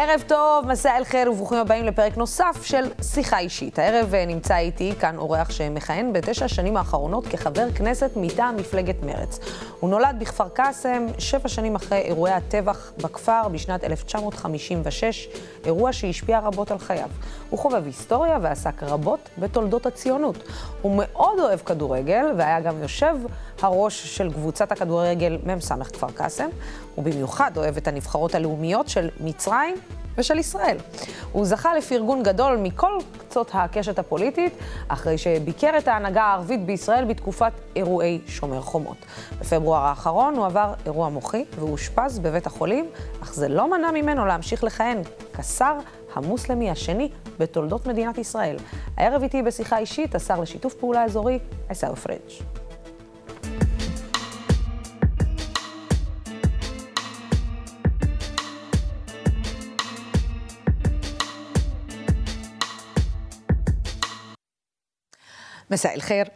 ערב טוב, מסע אל חיל וברוכים הבאים לפרק נוסף של שיחה אישית. הערב אה, נמצא איתי כאן אורח שמכהן בתשע השנים האחרונות כחבר כנסת מטעם מפלגת מרצ. הוא נולד בכפר קאסם שבע שנים אחרי אירועי הטבח בכפר בשנת 1956, אירוע שהשפיע רבות על חייו. הוא חובב היסטוריה ועסק רבות בתולדות הציונות. הוא מאוד אוהב כדורגל והיה גם יושב הראש של קבוצת הכדורגל מ"ס כפר קאסם. הוא במיוחד אוהב את הנבחרות הלאומיות של מצרים ושל ישראל. הוא זכה לפרגון גדול מכל קצות הקשת הפוליטית, אחרי שביקר את ההנהגה הערבית בישראל בתקופת אירועי שומר חומות. בפברואר האחרון הוא עבר אירוע מוחי ואושפז בבית החולים, אך זה לא מנע ממנו להמשיך לכהן כשר המוסלמי השני בתולדות מדינת ישראל. הערב איתי בשיחה אישית השר לשיתוף פעולה אזורי, עיסאווי פריג'. مساء الخير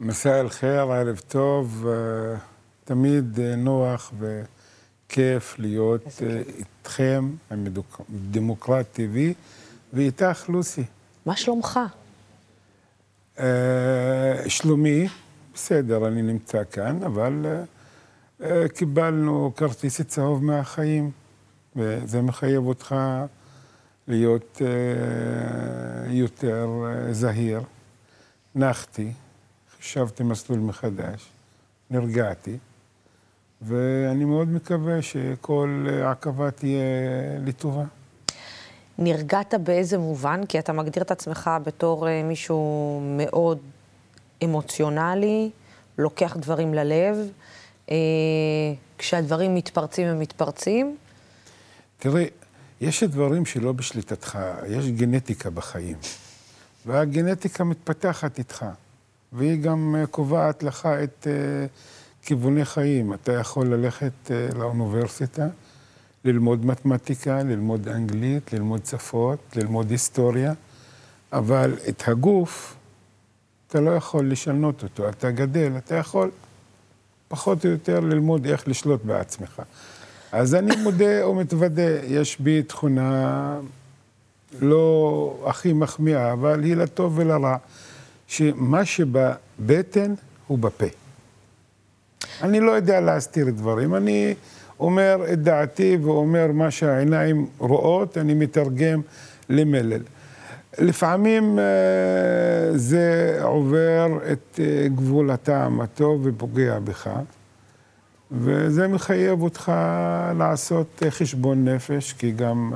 مساء الخير, ערב טוב, אה, תמיד אה, נוח וכיף להיות אה, איתכם, עם דמוקרט TV, ואיתך לוסי. מה שלומך? שלומי, בסדר, אני נמצא כאן, אבל קיבלנו כרטיס צהוב מהחיים, וזה מחייב אותך להיות יותר זהיר. נחתי, חישבתי מסלול מחדש, נרגעתי, ואני מאוד מקווה שכל עכבה תהיה לטובה. נרגעת באיזה מובן? כי אתה מגדיר את עצמך בתור אה, מישהו מאוד אמוציונלי, לוקח דברים ללב, אה, כשהדברים מתפרצים הם מתפרצים. תראי, יש דברים שלא בשליטתך, יש גנטיקה בחיים. והגנטיקה מתפתחת איתך, והיא גם אה, קובעת לך את uh, כיווני חיים. אתה יכול ללכת uh, לאוניברסיטה, ללמוד מתמטיקה, ללמוד אנגלית, ללמוד שפות, ללמוד היסטוריה, אבל את הגוף, אתה לא יכול לשנות אותו. אתה גדל, אתה יכול פחות או יותר ללמוד איך לשלוט בעצמך. אז אני מודה ומתוודה, יש בי תכונה לא הכי מחמיאה, אבל היא לטוב ולרע, שמה שבבטן הוא בפה. אני לא יודע להסתיר דברים, אני אומר את דעתי ואומר מה שהעיניים רואות, אני מתרגם למלל. לפעמים אה, זה עובר את אה, גבול הטעם הטוב ופוגע בך, וזה מחייב אותך לעשות חשבון נפש, כי גם...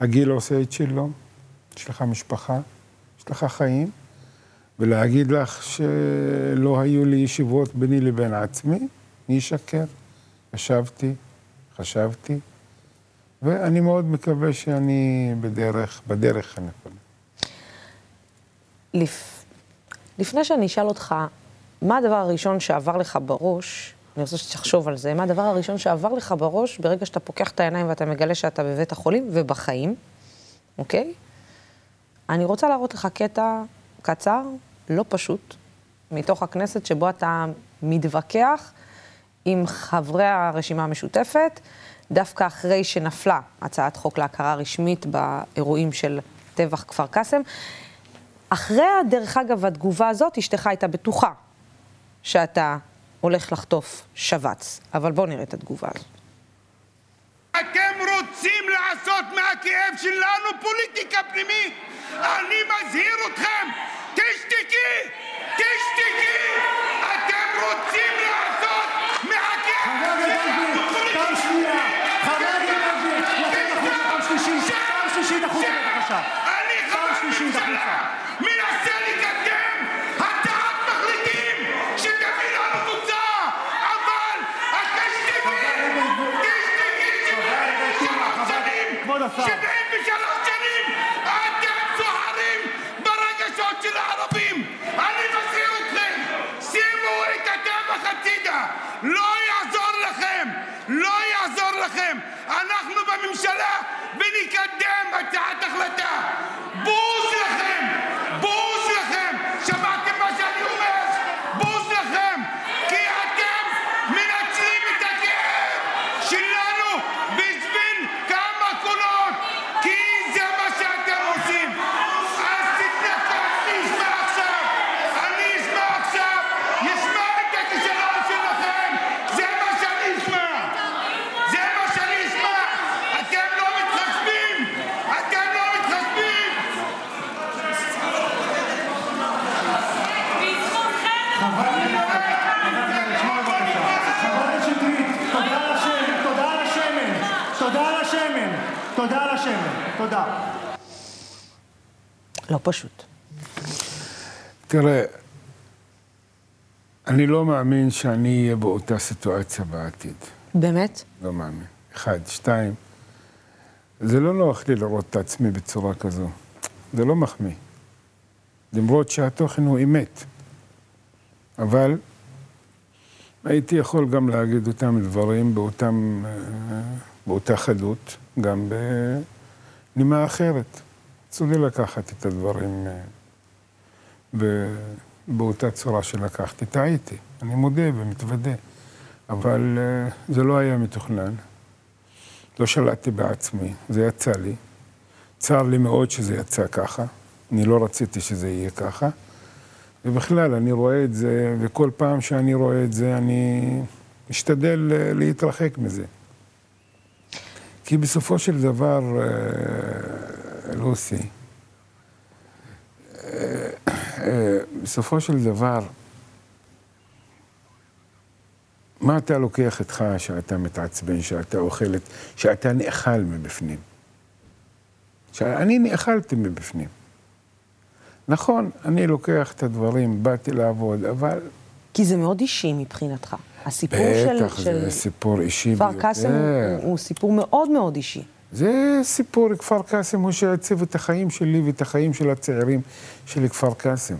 הגיל עושה את שלו, יש לך משפחה, יש לך חיים, ולהגיד לך שלא היו לי ישיבות ביני לבין עצמי, אני אשקר. ישבתי, חשבתי, ואני מאוד מקווה שאני בדרך, בדרך הנכונה. לפ... לפני שאני אשאל אותך, מה הדבר הראשון שעבר לך בראש, אני רוצה שתחשוב על זה, מה הדבר הראשון שעבר לך בראש ברגע שאתה פוקח את העיניים ואתה מגלה שאתה בבית החולים ובחיים, אוקיי? אני רוצה להראות לך קטע קצר, לא פשוט, מתוך הכנסת, שבו אתה מתווכח עם חברי הרשימה המשותפת, דווקא אחרי שנפלה הצעת חוק להכרה רשמית באירועים של טבח כפר קאסם. אחרי, דרך אגב, התגובה הזאת, אשתך הייתה בטוחה שאתה הולך לחטוף שבץ. אבל בואו נראה את התגובה הזאת. אתם רוצים לעשות מהכאב שלנו פוליטיקה פנימית? אני מזהיר אתכם, תשתקי! תשתקי! אתם רוצים לעשות מהכאב שלנו פוליטיקה פנימית! חבר הכנסת בן גביר, פעם שלישית, פעם שלישית החוצה בבקשה. פעם שלישית החוצה. כבוד השר. 73 שנים אתם סוחרים ברגשות של הערבים. אני מזהיר אתכם, שימו את הטבח הצידה. לא יעזור לכם, לא יעזור לכם. אנחנו בממשלה ונקדם הצעת החלטה. בוז לכם, בוז לכם. שמעתם מה שאני אומר? בוז לכם. כי אתם מנצלים את הכאב שלנו בשביל כמה תודה על השמן, תודה. לא פשוט. תראה, אני לא מאמין שאני אהיה באותה סיטואציה בעתיד. באמת? לא מאמין. אחד. שתיים, זה לא נוח לי לראות את עצמי בצורה כזו. זה לא מחמיא. למרות שהתוכן הוא אמת. אבל הייתי יכול גם להגיד אותם דברים באותם, אה, באותה חדות, גם בנימה אחרת. רצו לי לקחת את הדברים אה, ב- באותה צורה שלקחתי. טעיתי, אני מודה ומתוודה. אבל אה, זה לא היה מתוכנן. לא שלטתי בעצמי, זה יצא לי. צר לי מאוד שזה יצא ככה. אני לא רציתי שזה יהיה ככה. ובכלל, אני רואה את זה, וכל פעם שאני רואה את זה, אני משתדל אה, להתרחק מזה. כי בסופו של דבר, לוסי, אה, אה, בסופו של דבר, מה אתה לוקח איתך שאתה מתעצבן, שאתה אוכל, את- שאתה נאכל מבפנים? שאני נאכלתי מבפנים. נכון, אני לוקח את את באתי לעבוד, אבל כי זה מאוד אישי מבחינתך. הסיפור של, בטח, של זה סיפור אישי כפר ביותר. קאסם הוא, הוא סיפור מאוד מאוד אישי. זה סיפור כפר קאסם, הוא שעיצב את החיים שלי ואת החיים של הצעירים של כפר קאסם.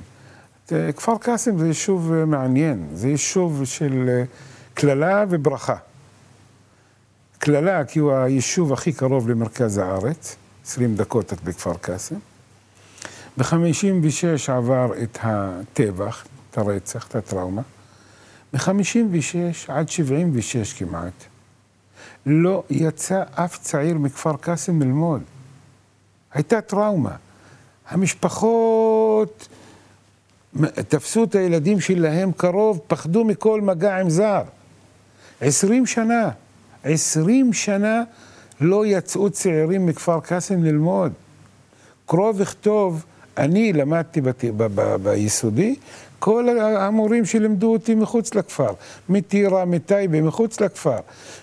אה, כפר קאסם זה יישוב אה, מעניין, זה יישוב של אה, קללה וברכה. קללה כי הוא היישוב הכי קרוב למרכז הארץ, 20 דקות את בכפר קאסם. ב-56 עבר את הטבח, את הרצח, את הטראומה. מ-56 עד 76 כמעט, לא יצא אף צעיר מכפר קאסם ללמוד. הייתה טראומה. המשפחות תפסו את הילדים שלהם קרוב, פחדו מכל מגע עם זר. עשרים שנה, עשרים שנה לא יצאו צעירים מכפר קאסם ללמוד. קרוא וכתוב, אני למדתי בת... ב... ב... ביסודי, כל המורים שלימדו אותי מחוץ לכפר, מטירה, מטייבה, מחוץ לכפר.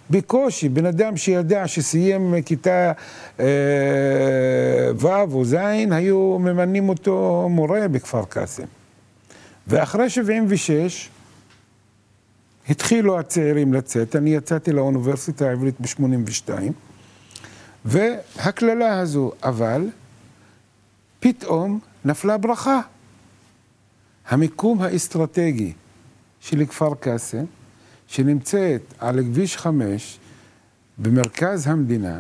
בקושי, בן אדם שידע שסיים כיתה אה, ו' או ז', היו ממנים אותו מורה בכפר קאסם. ואחרי 76, התחילו הצעירים לצאת, אני יצאתי לאוניברסיטה העברית ב-82, והקללה הזו, אבל פתאום נפלה ברכה. המיקום האסטרטגי של כפר קאסם, שנמצאת על כביש 5 במרכז המדינה,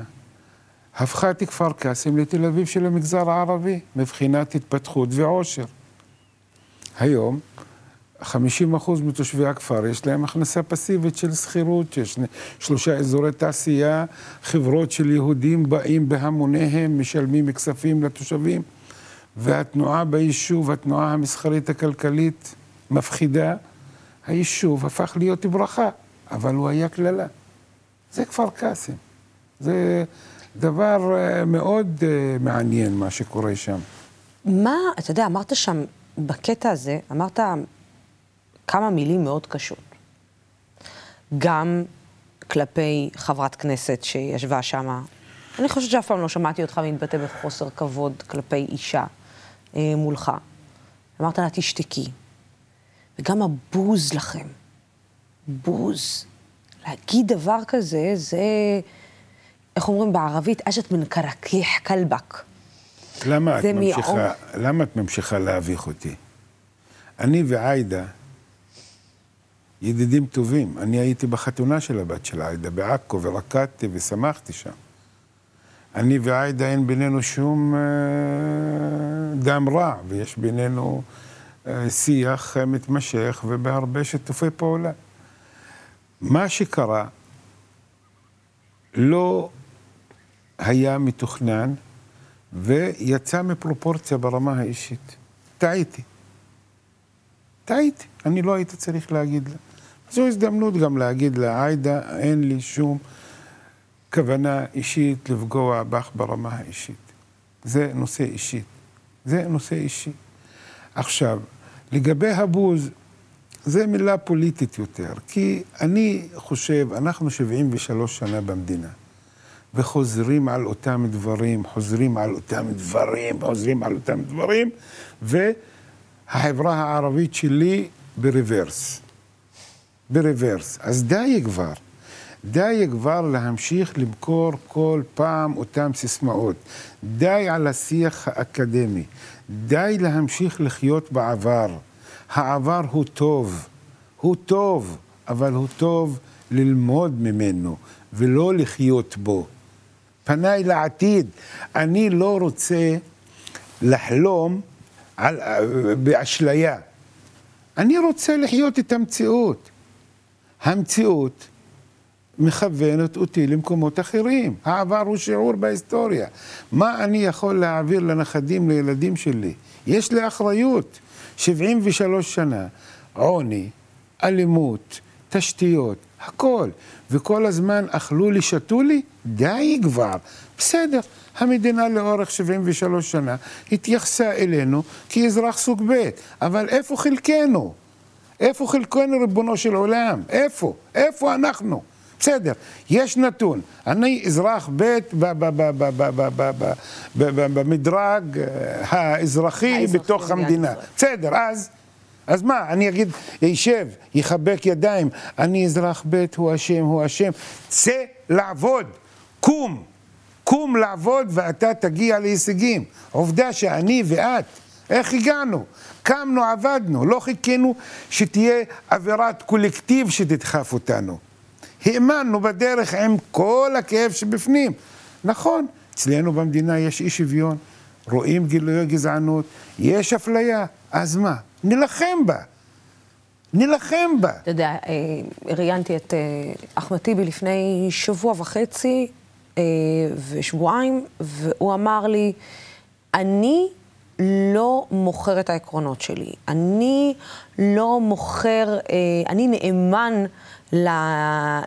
הפכה את כפר קאסם לתל אביב של המגזר הערבי, מבחינת התפתחות ועושר. היום, 50 אחוז מתושבי הכפר יש להם הכנסה פסיבית של שכירות, יש שלושה אזורי תעשייה, חברות של יהודים באים בהמוניהם, משלמים כספים לתושבים, והתנועה ביישוב, התנועה המסחרית הכלכלית מפחידה. היישוב הפך להיות ברכה, אבל הוא היה קללה. זה כפר קאסם. זה דבר אה, מאוד אה, מעניין מה שקורה שם. מה, אתה יודע, אמרת שם, בקטע הזה, אמרת כמה מילים מאוד קשות. גם כלפי חברת כנסת שישבה שם. אני חושבת שאף פעם לא שמעתי אותך מתבטא בחוסר כבוד כלפי אישה אה, מולך. אמרת לה, תשתקי. וגם הבוז לכם. בוז. להגיד דבר כזה, זה, איך אומרים בערבית, אשת מן קרקיח כלבק. למה את, ממשיכה. למה את ממשיכה להביך אותי? אני ועאידה ידידים טובים. אני הייתי בחתונה של הבת של עאידה בעכו ורקדתי ושמחתי שם. אני ועאידה אין בינינו שום אה, דם רע, ויש בינינו אה, שיח אה, מתמשך ובהרבה שיתופי פעולה. מה שקרה לא היה מתוכנן ויצא מפרופורציה ברמה האישית. טעיתי. טעיתי, אני לא הייתי צריך להגיד לה. זו הזדמנות גם להגיד לה, עאידה, אין לי שום כוונה אישית לפגוע בך ברמה האישית. זה נושא אישי. זה נושא אישי. עכשיו, לגבי הבוז, זה מילה פוליטית יותר, כי אני חושב, אנחנו 73 שנה במדינה, וחוזרים על אותם דברים, חוזרים על אותם דברים, חוזרים על אותם דברים, והחברה הערבית שלי ברוורס. ברוורס. אז די כבר. די כבר להמשיך למכור כל פעם אותם סיסמאות. די על השיח האקדמי. די להמשיך לחיות בעבר. העבר הוא טוב. הוא טוב, אבל הוא טוב ללמוד ממנו ולא לחיות בו. פניי לעתיד. אני לא רוצה לחלום על, באשליה. אני רוצה לחיות את המציאות. המציאות מכוונת אותי למקומות אחרים. העבר הוא שיעור בהיסטוריה. מה אני יכול להעביר לנכדים, לילדים שלי? יש לי אחריות. 73 שנה, עוני, אלימות, תשתיות, הכל. וכל הזמן אכלו לי, שתו לי? די כבר. בסדר, המדינה לאורך 73 שנה התייחסה אלינו כאזרח סוג ב', אבל איפה חלקנו? איפה חלקנו, ריבונו של עולם? איפה? איפה אנחנו? בסדר, יש נתון. אני אזרח ב' במדרג האזרחי בתוך המדינה. בסדר, אז... אז מה, אני אגיד, יישב, יחבק ידיים, אני אזרח ב', הוא אשם, הוא אשם. צא לעבוד, קום, קום לעבוד ואתה תגיע להישגים. עובדה שאני ואת, איך הגענו? קמנו, עבדנו, לא חיכינו שתהיה אווירת קולקטיב שתדחף אותנו. האמנו בדרך עם כל הכאב שבפנים. נכון, אצלנו במדינה יש אי שוויון, רואים גילויי גזענות, יש אפליה, אז מה? נילחם בה. נילחם בה. אתה יודע, אה, ראיינתי את אה, אחמד טיבי לפני שבוע וחצי אה, ושבועיים, והוא אמר לי, אני לא מוכר את העקרונות שלי. אני לא מוכר, אני נאמן.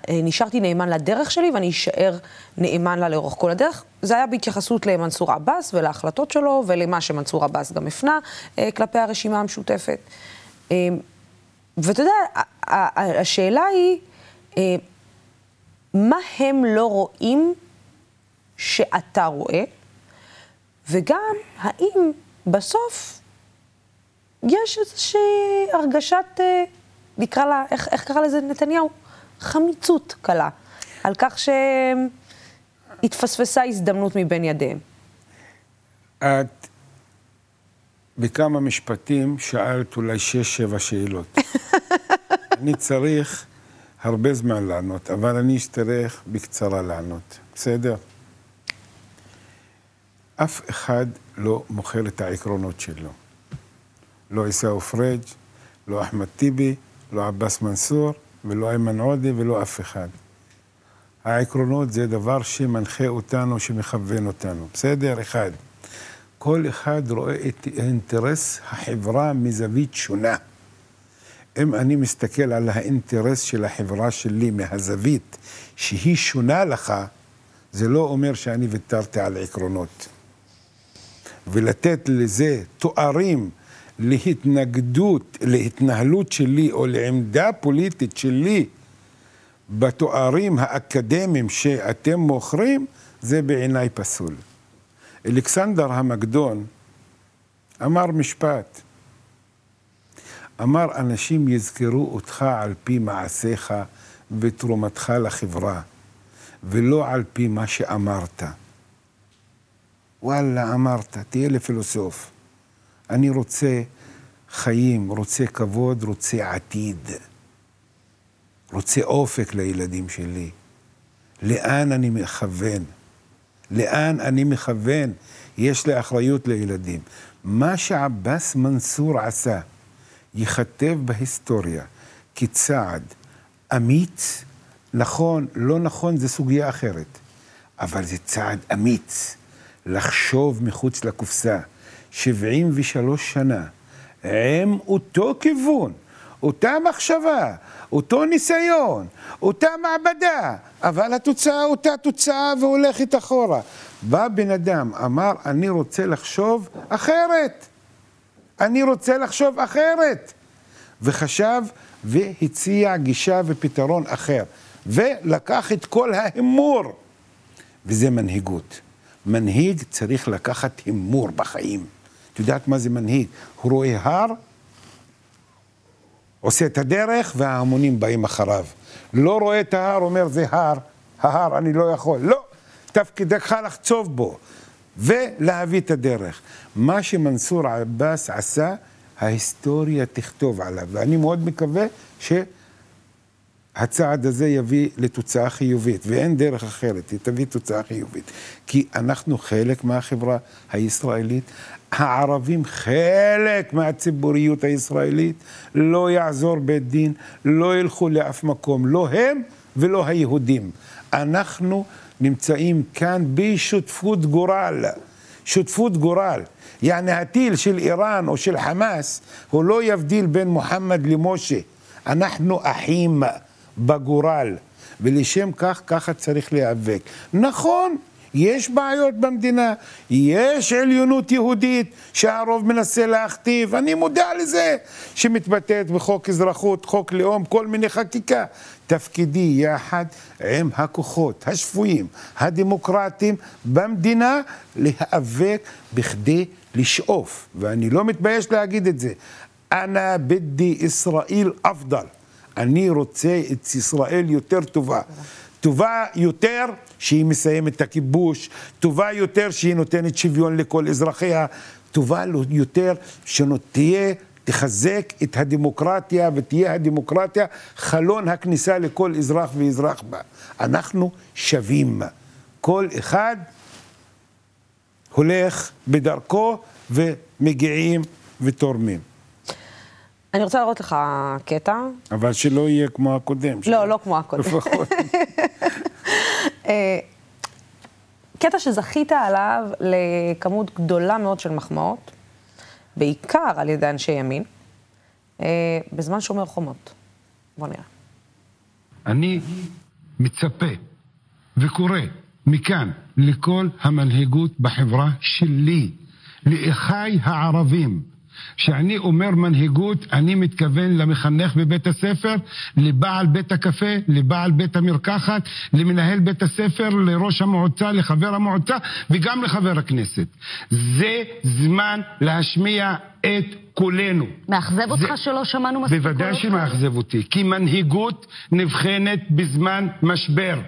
נשארתי נאמן לדרך שלי ואני אשאר נאמן לה לאורך כל הדרך. זה היה בהתייחסות למנסור עבאס ולהחלטות שלו ולמה שמנסור עבאס גם הפנה כלפי הרשימה המשותפת. ואתה יודע, השאלה היא, אה, מה הם לא רואים שאתה רואה, וגם האם בסוף יש איזושהי הרגשת, אה, נקרא לה, איך, איך קרא לזה נתניהו? חמיצות קלה, על כך שהתפספסה הזדמנות מבין ידיהם. את בכמה משפטים שאלת אולי שש-שבע שאלות. אני צריך הרבה זמן לענות, אבל אני אשתרך בקצרה לענות, בסדר? אף אחד לא מוכר את העקרונות שלו. לא עיסאווי פריג', לא אחמד טיבי, לא עבאס מנסור, ולא איימן עודה ולא אף אחד. העקרונות זה דבר שמנחה אותנו, שמכוון אותנו. בסדר? אחד. כל אחד רואה את אינטרס החברה מזווית שונה. אם אני מסתכל על האינטרס של החברה שלי מהזווית שהיא שונה לך, זה לא אומר שאני ויתרתי על עקרונות. ולתת לזה תוארים להתנגדות, להתנהלות שלי או לעמדה פוליטית שלי בתוארים האקדמיים שאתם מוכרים, זה בעיניי פסול. אלכסנדר המקדון אמר משפט, אמר, אנשים יזכרו אותך על פי מעשיך ותרומתך לחברה, ולא על פי מה שאמרת. וואלה, אמרת, תהיה לפילוסוף. אני רוצה חיים, רוצה כבוד, רוצה עתיד. רוצה אופק לילדים שלי. לאן אני מכוון? לאן אני מכוון? יש לי אחריות לילדים. מה שעבאס מנסור עשה, ייכתב בהיסטוריה כצעד אמיץ, נכון, לא נכון, זו סוגיה אחרת, אבל זה צעד אמיץ, לחשוב מחוץ לקופסה. 73 שנה, עם אותו כיוון, אותה מחשבה, אותו ניסיון, אותה מעבדה, אבל התוצאה אותה תוצאה והולכת אחורה. בא בן אדם, אמר, אני רוצה לחשוב אחרת. אני רוצה לחשוב אחרת. וחשב והציע גישה ופתרון אחר. ולקח את כל ההימור וזה מנהיגות. מנהיג צריך לקחת הימור בחיים. את יודעת מה זה מנהיג? הוא רואה הר, עושה את הדרך, וההמונים באים אחריו. לא רואה את ההר, אומר זה הר, ההר, אני לא יכול. לא, תפקידך לחצוב בו ולהביא את הדרך. מה שמנסור עבאס עשה, ההיסטוריה תכתוב עליו, ואני מאוד מקווה שהצעד הזה יביא לתוצאה חיובית, ואין דרך אחרת, היא תביא תוצאה חיובית. כי אנחנו חלק מהחברה הישראלית, הערבים חלק מהציבוריות הישראלית, לא יעזור בית דין, לא ילכו לאף מקום, לא הם ולא היהודים. אנחנו נמצאים כאן בשותפות גורל. שותפות גורל. יעני הטיל של איראן או של חמאס, הוא לא יבדיל בין מוחמד למשה. אנחנו אחים בגורל, ולשם כך, ככה צריך להיאבק. נכון, יש בעיות במדינה, יש עליונות יהודית שהרוב מנסה להכתיב, אני מודע לזה, שמתבטאת בחוק אזרחות, חוק לאום, כל מיני חקיקה. תפקידי יחד עם הכוחות השפויים, הדמוקרטיים במדינה, להיאבק בכדי לשאוף, ואני לא מתבייש להגיד את זה. אנא בדי ישראל אפדל. אני רוצה את ישראל יותר טובה. טובה יותר שהיא מסיימת את הכיבוש, טובה יותר שהיא נותנת שוויון לכל אזרחיה, טובה יותר שתהיה, תחזק את הדמוקרטיה ותהיה הדמוקרטיה חלון הכניסה לכל אזרח ואזרח בה. אנחנו שווים. כל אחד הולך בדרכו ומגיעים ותורמים. אני רוצה להראות לך קטע. אבל שלא יהיה כמו הקודם. לא, לא כמו הקודם. לפחות. אה, קטע שזכית עליו לכמות גדולה מאוד של מחמאות, בעיקר על ידי אנשי ימין, אה, בזמן שומר חומות. בוא נראה. אני מצפה וקורא מכאן לכל המנהיגות בחברה שלי, לאחיי הערבים, כשאני אומר מנהיגות, אני מתכוון למחנך בבית הספר, לבעל בית הקפה, לבעל בית המרקחת, למנהל בית הספר, לראש המועצה, לחבר המועצה וגם לחבר הכנסת. זה זמן להשמיע את קולנו. מאכזב אותך שלא שמענו מספיק קולות? בוודאי שמאכזב אותי, כי מנהיגות נבחנת בזמן משבר.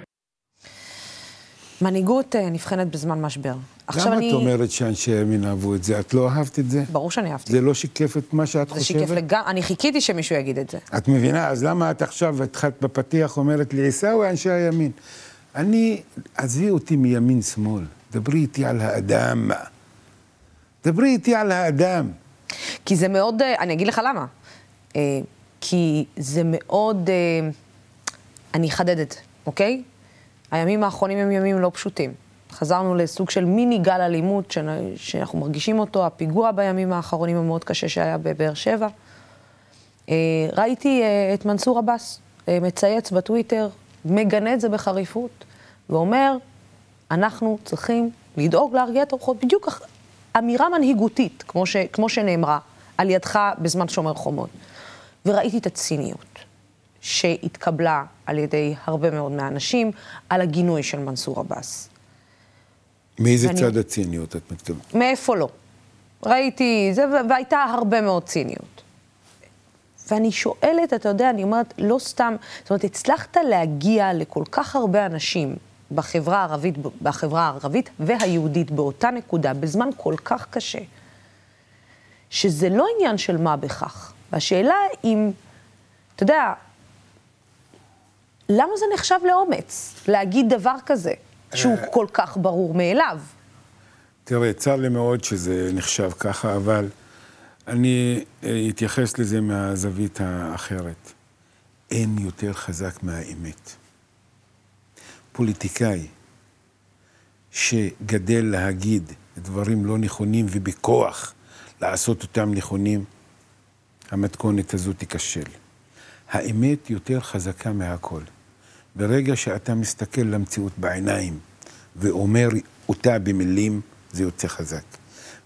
מנהיגות אה, נבחנת בזמן משבר. למה אני... את אומרת שאנשי הימין אהבו את זה? את לא אהבת את זה? ברור שאני אהבתי. זה לא שיקף את מה שאת זה חושבת? זה שיקף לגמרי, אני חיכיתי שמישהו יגיד את זה. את מבינה? אז למה את עכשיו התחלת בפתיח אומרת לי, עיסאווי, אנשי הימין? אני, עזבי אותי מימין-שמאל, דברי איתי על האדם. דברי איתי על האדם. כי זה מאוד, אה, אני אגיד לך למה. אה, כי זה מאוד, אני אחדד את זה, אוקיי? הימים האחרונים הם ימים לא פשוטים. חזרנו לסוג של מיני גל אלימות שאנחנו מרגישים אותו, הפיגוע בימים האחרונים המאוד קשה שהיה בבאר שבע. אה, ראיתי אה, את מנסור עבאס אה, מצייץ בטוויטר, מגנה את זה בחריפות, ואומר, אנחנו צריכים לדאוג להרגיע את הרוחות. בדיוק אמירה מנהיגותית, כמו, ש, כמו שנאמרה על ידך בזמן שומר חומות. וראיתי את הציניות. שהתקבלה על ידי הרבה מאוד מהאנשים, על הגינוי של מנסור עבאס. מאיזה ואני... צד הציניות את מתכוונת? מאיפה לא. ראיתי זה, והייתה הרבה מאוד ציניות. ואני שואלת, אתה יודע, אני אומרת, לא סתם, זאת אומרת, הצלחת להגיע לכל כך הרבה אנשים בחברה הערבית, בחברה הערבית והיהודית באותה נקודה, בזמן כל כך קשה, שזה לא עניין של מה בכך. והשאלה אם, אתה יודע, למה זה נחשב לאומץ להגיד דבר כזה, שהוא אה. כל כך ברור מאליו? תראה, צר לי מאוד שזה נחשב ככה, אבל אני אה, אתייחס לזה מהזווית האחרת. אין יותר חזק מהאמת. פוליטיקאי שגדל להגיד דברים לא נכונים ובכוח לעשות אותם נכונים, המתכונת הזו תיכשל. האמת יותר חזקה מהכל. ברגע שאתה מסתכל למציאות בעיניים ואומר אותה במילים, זה יוצא חזק.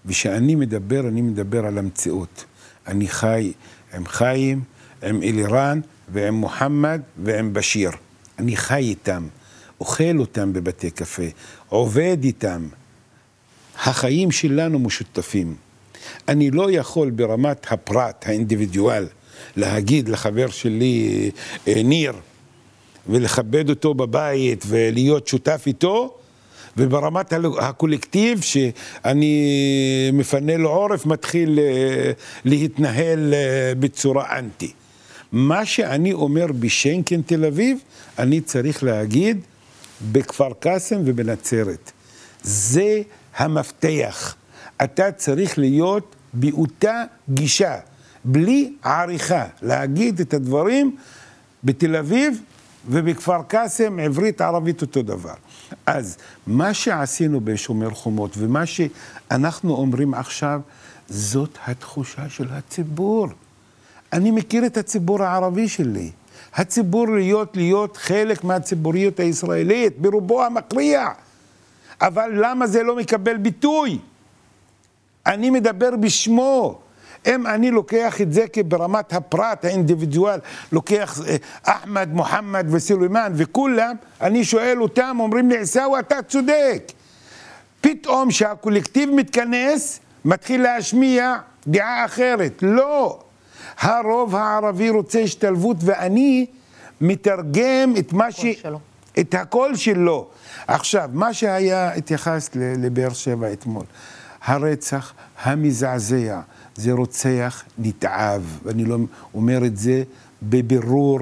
וכשאני מדבר, אני מדבר על המציאות. אני חי עם חיים, עם אלירן ועם מוחמד ועם בשיר. אני חי איתם. אוכל אותם בבתי קפה, עובד איתם. החיים שלנו משותפים. אני לא יכול ברמת הפרט, האינדיבידואל, להגיד לחבר שלי אה, ניר ולכבד אותו בבית ולהיות שותף איתו, וברמת הקולקטיב שאני מפנה לו עורף מתחיל אה, להתנהל אה, בצורה אנטי. מה שאני אומר בשנקן תל אביב, אני צריך להגיד בכפר קאסם ובנצרת. זה המפתח. אתה צריך להיות באותה גישה, בלי עריכה, להגיד את הדברים בתל אביב ובכפר קאסם, עברית, ערבית, אותו דבר. אז מה שעשינו בשומר חומות ומה שאנחנו אומרים עכשיו, זאת התחושה של הציבור. אני מכיר את הציבור הערבי שלי. הציבור להיות להיות חלק מהציבוריות הישראלית, ברובו המכריע. אבל למה זה לא מקבל ביטוי? אני מדבר בשמו. אם אני לוקח את זה כברמת הפרט, האינדיבידואל, לוקח אה, אחמד, מוחמד וסולימאן וכולם, אני שואל אותם, אומרים לי, עיסאווי, אתה צודק. פתאום שהקולקטיב מתכנס, מתחיל להשמיע דעה אחרת. לא. הרוב הערבי רוצה השתלבות, ואני מתרגם את מה ש... שלו. את הקול שלו. עכשיו, מה שהיה, התייחסת לבאר שבע אתמול, הרצח המזעזע, זה רוצח נתעב, ואני לא אומר את זה בבירור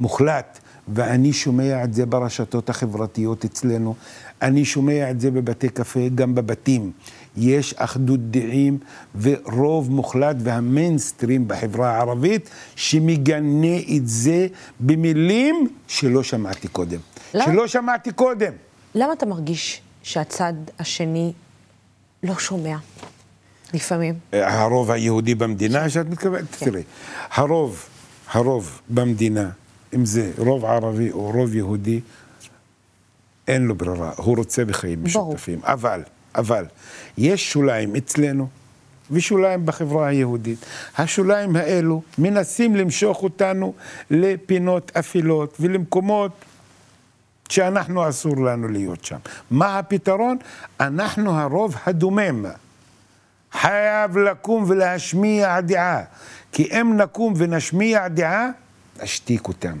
מוחלט, ואני שומע את זה ברשתות החברתיות אצלנו, אני שומע את זה בבתי קפה, גם בבתים. יש אחדות דעים ורוב מוחלט והמיינסטרים בחברה הערבית שמגנה את זה במילים שלא שמעתי קודם. למה? שלא שמעתי קודם. למה אתה מרגיש שהצד השני לא שומע? לפעמים. הרוב היהודי במדינה שאת מתכוונת? כן. תראי, הרוב, הרוב במדינה, אם זה רוב ערבי או רוב יהודי, אין לו ברירה, הוא רוצה בחיים משותפים. ברור. אבל, אבל, יש שוליים אצלנו ושוליים בחברה היהודית. השוליים האלו מנסים למשוך אותנו לפינות אפלות ולמקומות שאנחנו אסור לנו להיות שם. מה הפתרון? אנחנו הרוב הדומם. חייב לקום ולהשמיע דעה. כי אם נקום ונשמיע דעה, נשתיק אותם.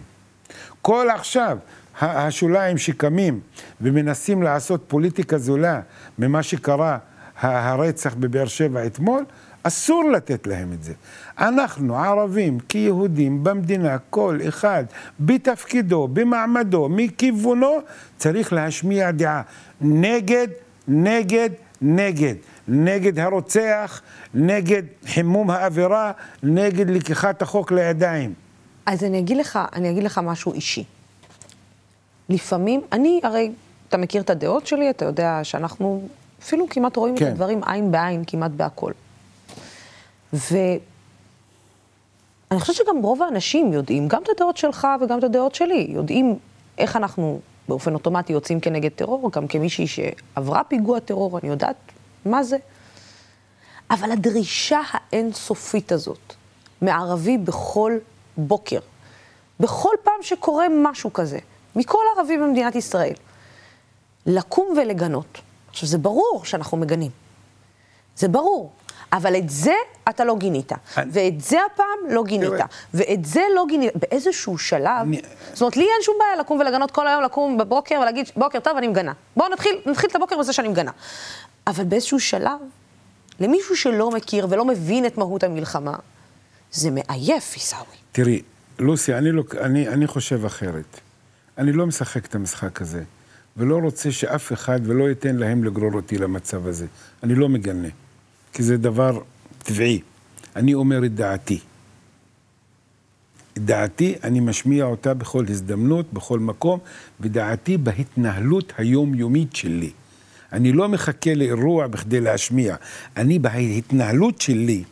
כל עכשיו, השוליים שקמים ומנסים לעשות פוליטיקה זולה ממה שקרה הרצח בבאר שבע אתמול, אסור לתת להם את זה. אנחנו, ערבים, כיהודים במדינה, כל אחד בתפקידו, במעמדו, מכיוונו, צריך להשמיע דעה נגד, נגד, נגד. נגד הרוצח, נגד חימום האווירה, נגד לקיחת החוק לידיים. אז אני אגיד לך, אני אגיד לך משהו אישי. לפעמים, אני, הרי, אתה מכיר את הדעות שלי, אתה יודע שאנחנו אפילו כמעט רואים כן. את הדברים עין בעין, כמעט בהכל. ואני חושבת שגם רוב האנשים יודעים, גם את הדעות שלך וגם את הדעות שלי, יודעים איך אנחנו באופן אוטומטי יוצאים כנגד טרור, גם כמישהי שעברה פיגוע טרור, אני יודעת מה זה. אבל הדרישה האינסופית הזאת מערבי בכל בוקר, בכל פעם שקורה משהו כזה, מכל ערבי במדינת ישראל, לקום ולגנות. עכשיו, זה ברור שאנחנו מגנים. זה ברור. אבל את זה אתה לא גינית. ואת זה הפעם לא גינית, ואת זה לא גינית. באיזשהו שלב. זאת אומרת, לי אין שום בעיה לקום ולגנות כל היום, לקום בבוקר ולהגיד, בוקר טוב, אני מגנה. בואו נתחיל, נתחיל את הבוקר בזה שאני מגנה. אבל באיזשהו שלב, למישהו שלא מכיר ולא מבין את מהות המלחמה, זה מעייף, עיסאווי. תראי, לוסי, אני, לא, אני, אני חושב אחרת. אני לא משחק את המשחק הזה, ולא רוצה שאף אחד ולא ייתן להם לגרור אותי למצב הזה. אני לא מגנה, כי זה דבר טבעי. אני אומר את דעתי. את דעתי, אני משמיע אותה בכל הזדמנות, בכל מקום, ודעתי בהתנהלות היומיומית שלי. אני לא מחכה לאירוע בכדי להשמיע. אני בהתנהלות שלי,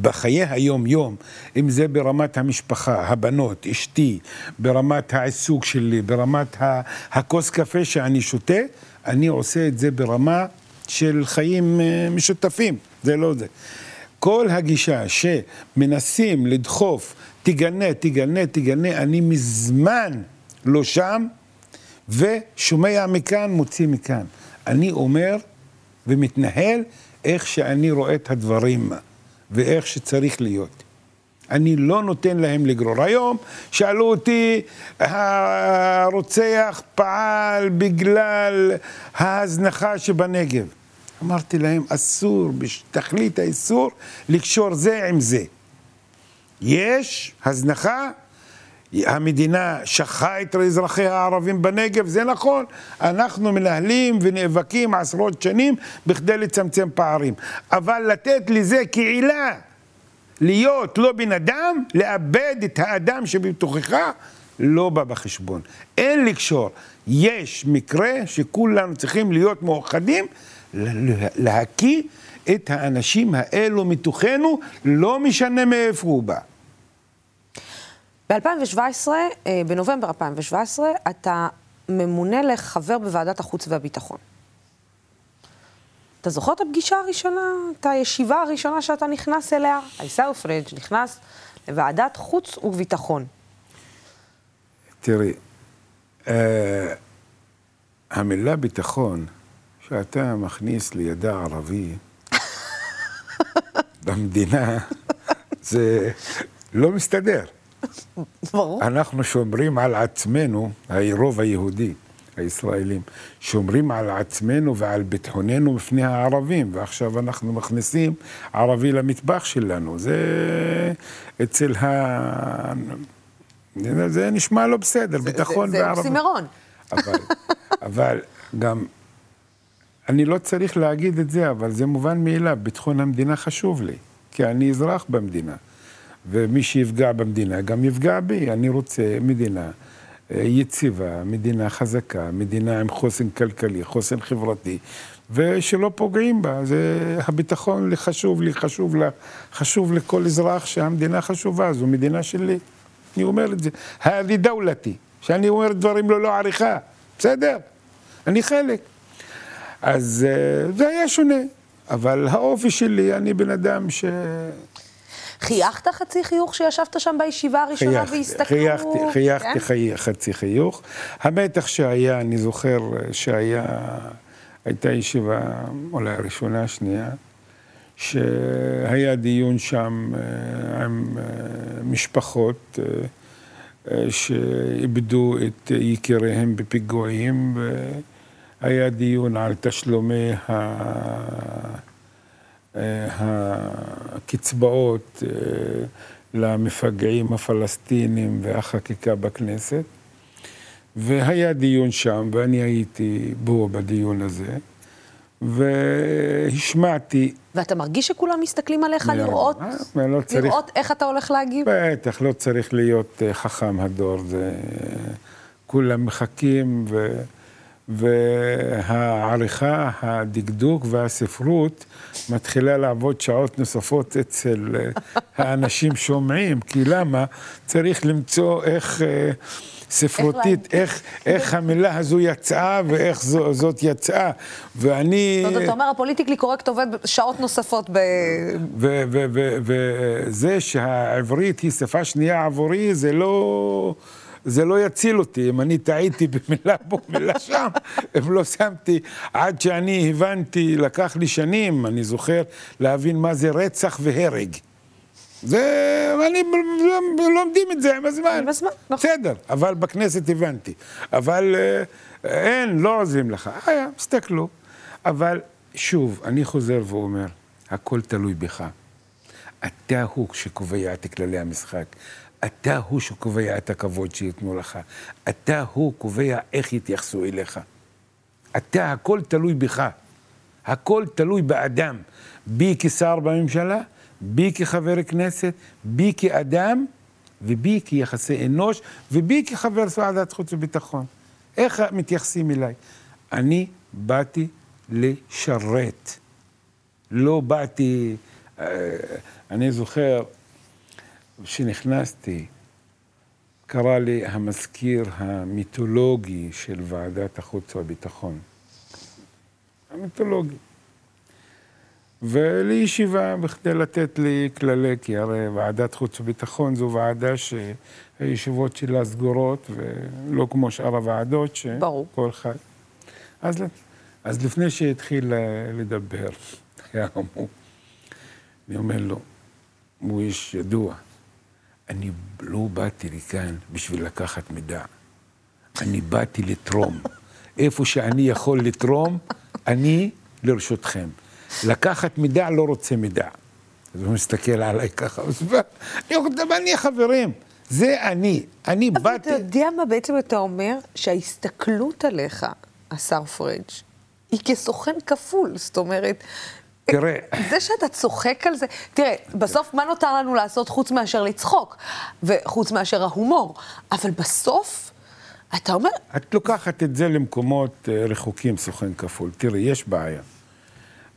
בחיי היום-יום, אם זה ברמת המשפחה, הבנות, אשתי, ברמת העיסוק שלי, ברמת הכוס קפה שאני שותה, אני עושה את זה ברמה של חיים אה, משותפים, זה לא זה. כל הגישה שמנסים לדחוף, תגנה, תגנה, תגנה, אני מזמן לא שם, ושומע מכאן, מוציא מכאן. אני אומר ומתנהל איך שאני רואה את הדברים ואיך שצריך להיות. אני לא נותן להם לגרור. היום שאלו אותי, הרוצח פעל בגלל ההזנחה שבנגב. אמרתי להם, אסור, בתכלית האיסור, לקשור זה עם זה. יש הזנחה, המדינה שכחה את אזרחיה הערבים בנגב, זה נכון, אנחנו מנהלים ונאבקים עשרות שנים בכדי לצמצם פערים. אבל לתת לזה כעילה להיות לא בן אדם, לאבד את האדם שבתוכך, לא בא בחשבון. אין לקשור. יש מקרה שכולנו צריכים להיות מאוחדים, להקיא את האנשים האלו מתוכנו, לא משנה מאיפה הוא בא. ב-2017, אה, בנובמבר 2017, אתה ממונה לחבר בוועדת החוץ והביטחון. אתה זוכר את הפגישה הראשונה, את הישיבה הראשונה שאתה נכנס אליה? עיסאווי פריג' נכנס לוועדת חוץ וביטחון. תראי, uh, המילה ביטחון, שאתה מכניס לידה ערבי במדינה, זה לא מסתדר. ברור. אנחנו שומרים על עצמנו, הרוב היהודי. הישראלים, שומרים על עצמנו ועל ביטחוננו בפני הערבים, ועכשיו אנחנו מכניסים ערבי למטבח שלנו. זה אצל ה... זה נשמע לא בסדר, זה, ביטחון וערבי. זה אוקסימרון. אבל, אבל גם, אני לא צריך להגיד את זה, אבל זה מובן מאליו, ביטחון המדינה חשוב לי, כי אני אזרח במדינה. ומי שיפגע במדינה גם יפגע בי. אני רוצה מדינה יציבה, מדינה חזקה, מדינה עם חוסן כלכלי, חוסן חברתי, ושלא פוגעים בה. זה הביטחון חשוב לי, חשוב לה, חשוב לכל אזרח שהמדינה חשובה, זו מדינה שלי. אני אומר את זה. האבי דאולתי, שאני אומר דברים ללא עריכה, בסדר? אני חלק. אז אה, זה היה שונה, אבל האופי שלי, אני בן אדם ש... חייכת חצי חיוך שישבת שם בישיבה הראשונה והסתכלו? חייכתי, חייכתי כן? חצי חיוך. המתח שהיה, אני זוכר שהיה, הייתה ישיבה, אולי הראשונה, שנייה, שהיה דיון שם אה, עם אה, משפחות אה, שאיבדו את יקיריהם בפיגועים, והיה דיון על תשלומי ה... הקצבאות אה, למפגעים הפלסטינים והחקיקה בכנסת. והיה דיון שם, ואני הייתי בו בדיון הזה, והשמעתי... ואתה מרגיש שכולם מסתכלים עליך לראות, אה, לא צריך, לראות איך אתה הולך להגיב? בטח, לא צריך להיות אה, חכם הדור, זה... כולם מחכים, ו... והעריכה, הדקדוק והספרות מתחילה לעבוד שעות נוספות אצל אה, האנשים שומעים, כי למה? צריך למצוא איך... אה, ספרותית, איך, איך המילה הזו יצאה ואיך זו, זאת יצאה. ואני... זאת אומרת, אתה אומר, הפוליטיקלי קורקט עובד שעות נוספות ב... וזה שהעברית היא שפה שנייה עבורי, זה לא... זה לא יציל אותי. אם אני טעיתי במילה פה, מילה שם, אם לא שמתי, עד שאני הבנתי, לקח לי שנים, אני זוכר, להבין מה זה רצח והרג. זה, אני, לומדים את זה עם הזמן. עם הזמן, נכון. בסדר, אבל בכנסת הבנתי. אבל אה, אין, לא עוזרים לך. היה, הסתכלו. אבל שוב, אני חוזר ואומר, הכל תלוי בך. אתה הוא שקובע את כללי המשחק. אתה הוא שקובע את הכבוד שייתנו לך. אתה הוא קובע איך יתייחסו אליך. אתה, הכל תלוי בך. הכל תלוי באדם. בי כשר בממשלה, בי כחבר כנסת, בי כאדם, ובי כיחסי אנוש, ובי כחבר ועדת חוץ וביטחון. איך מתייחסים אליי? אני באתי לשרת. לא באתי... אה, אני זוכר, כשנכנסתי, קרא לי המזכיר המיתולוגי של ועדת החוץ והביטחון. המיתולוגי. ולישיבה בכדי לתת לי כללי, כי הרי ועדת חוץ וביטחון זו ועדה שהישיבות שלה סגורות, ולא כמו שאר הוועדות, שכל אחד... אז, אז לפני שהתחיל לדבר, היה אמור, אני אומר לו, הוא איש ידוע, אני לא באתי לכאן בשביל לקחת מידע, אני באתי לתרום. איפה שאני יכול לתרום, אני לרשותכם. לקחת מידע, לא רוצה מידע. אז הוא מסתכל עליי ככה, אני חושב, אני חברים, זה אני, אני באתי... אבל אתה יודע מה בעצם אתה אומר? שההסתכלות עליך, השר פריג', היא כסוכן כפול, זאת אומרת... תראה... זה שאתה צוחק על זה, תראה, בסוף מה נותר לנו לעשות חוץ מאשר לצחוק, וחוץ מאשר ההומור, אבל בסוף... אתה אומר... את לוקחת את זה למקומות אה, רחוקים, סוכן כפול. תראי, יש בעיה.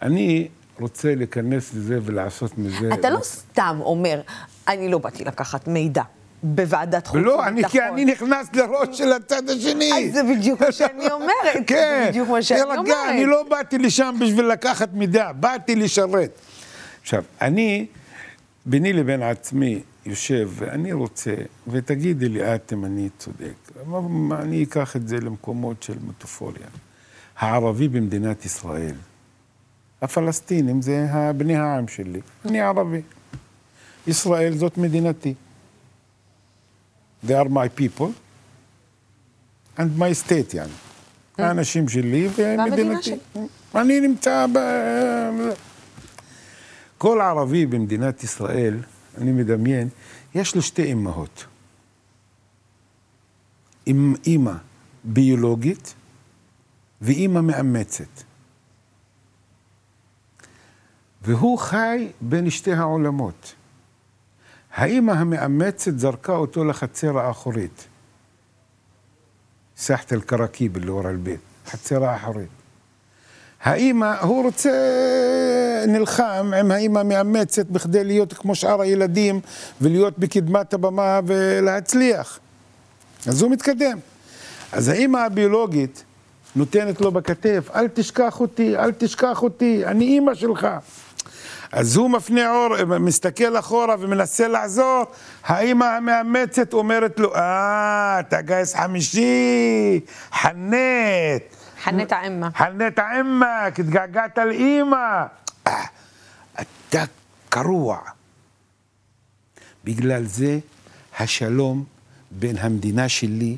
אני רוצה להיכנס לזה ולעשות מזה... אתה לא סתם אומר, אני לא באתי לקחת מידע. בוועדת חוץ וביטחון. לא, כי אני נכנס לראש של הצד השני. אז זה בדיוק מה שאני אומרת. כן. זה בדיוק מה שאני תרגע, אומרת. אני לא באתי לשם בשביל לקחת מידע, באתי לשרת. עכשיו, אני, ביני לבין עצמי, יושב ואני רוצה, ותגידי לי את אם אני צודק, אני אקח את זה למקומות של מטאפוריה. הערבי במדינת ישראל, הפלסטינים זה בני העם שלי, אני ערבי. ישראל זאת מדינתי. They are my people and my state, יעני. האנשים שלי ומדינתי. אני נמצא ב... כל ערבי במדינת ישראל, אני מדמיין, יש לו שתי אימהות. עם אימא ביולוגית ואימא מאמצת. והוא חי בין שתי העולמות. האימא המאמצת זרקה אותו לחצר האחורית. סחת אל-קראקיב اللي ورا البيت, חצר האחורית. האימא, הוא רוצה, נלחם עם האימא המאמצת בכדי להיות כמו שאר הילדים ולהיות בקדמת הבמה ולהצליח. אז הוא מתקדם. אז האימא הביולוגית נותנת לו בכתף, אל תשכח אותי, אל תשכח אותי, אני אימא שלך. אז הוא מפנה עור, מסתכל אחורה ומנסה לעזור, האימא המאמצת אומרת לו, אה, אתה גיס חמישי, חנט. חנט האימא. חנט האימא, התגעגעת לאימא. אה, אתה קרוע. בגלל זה השלום בין המדינה שלי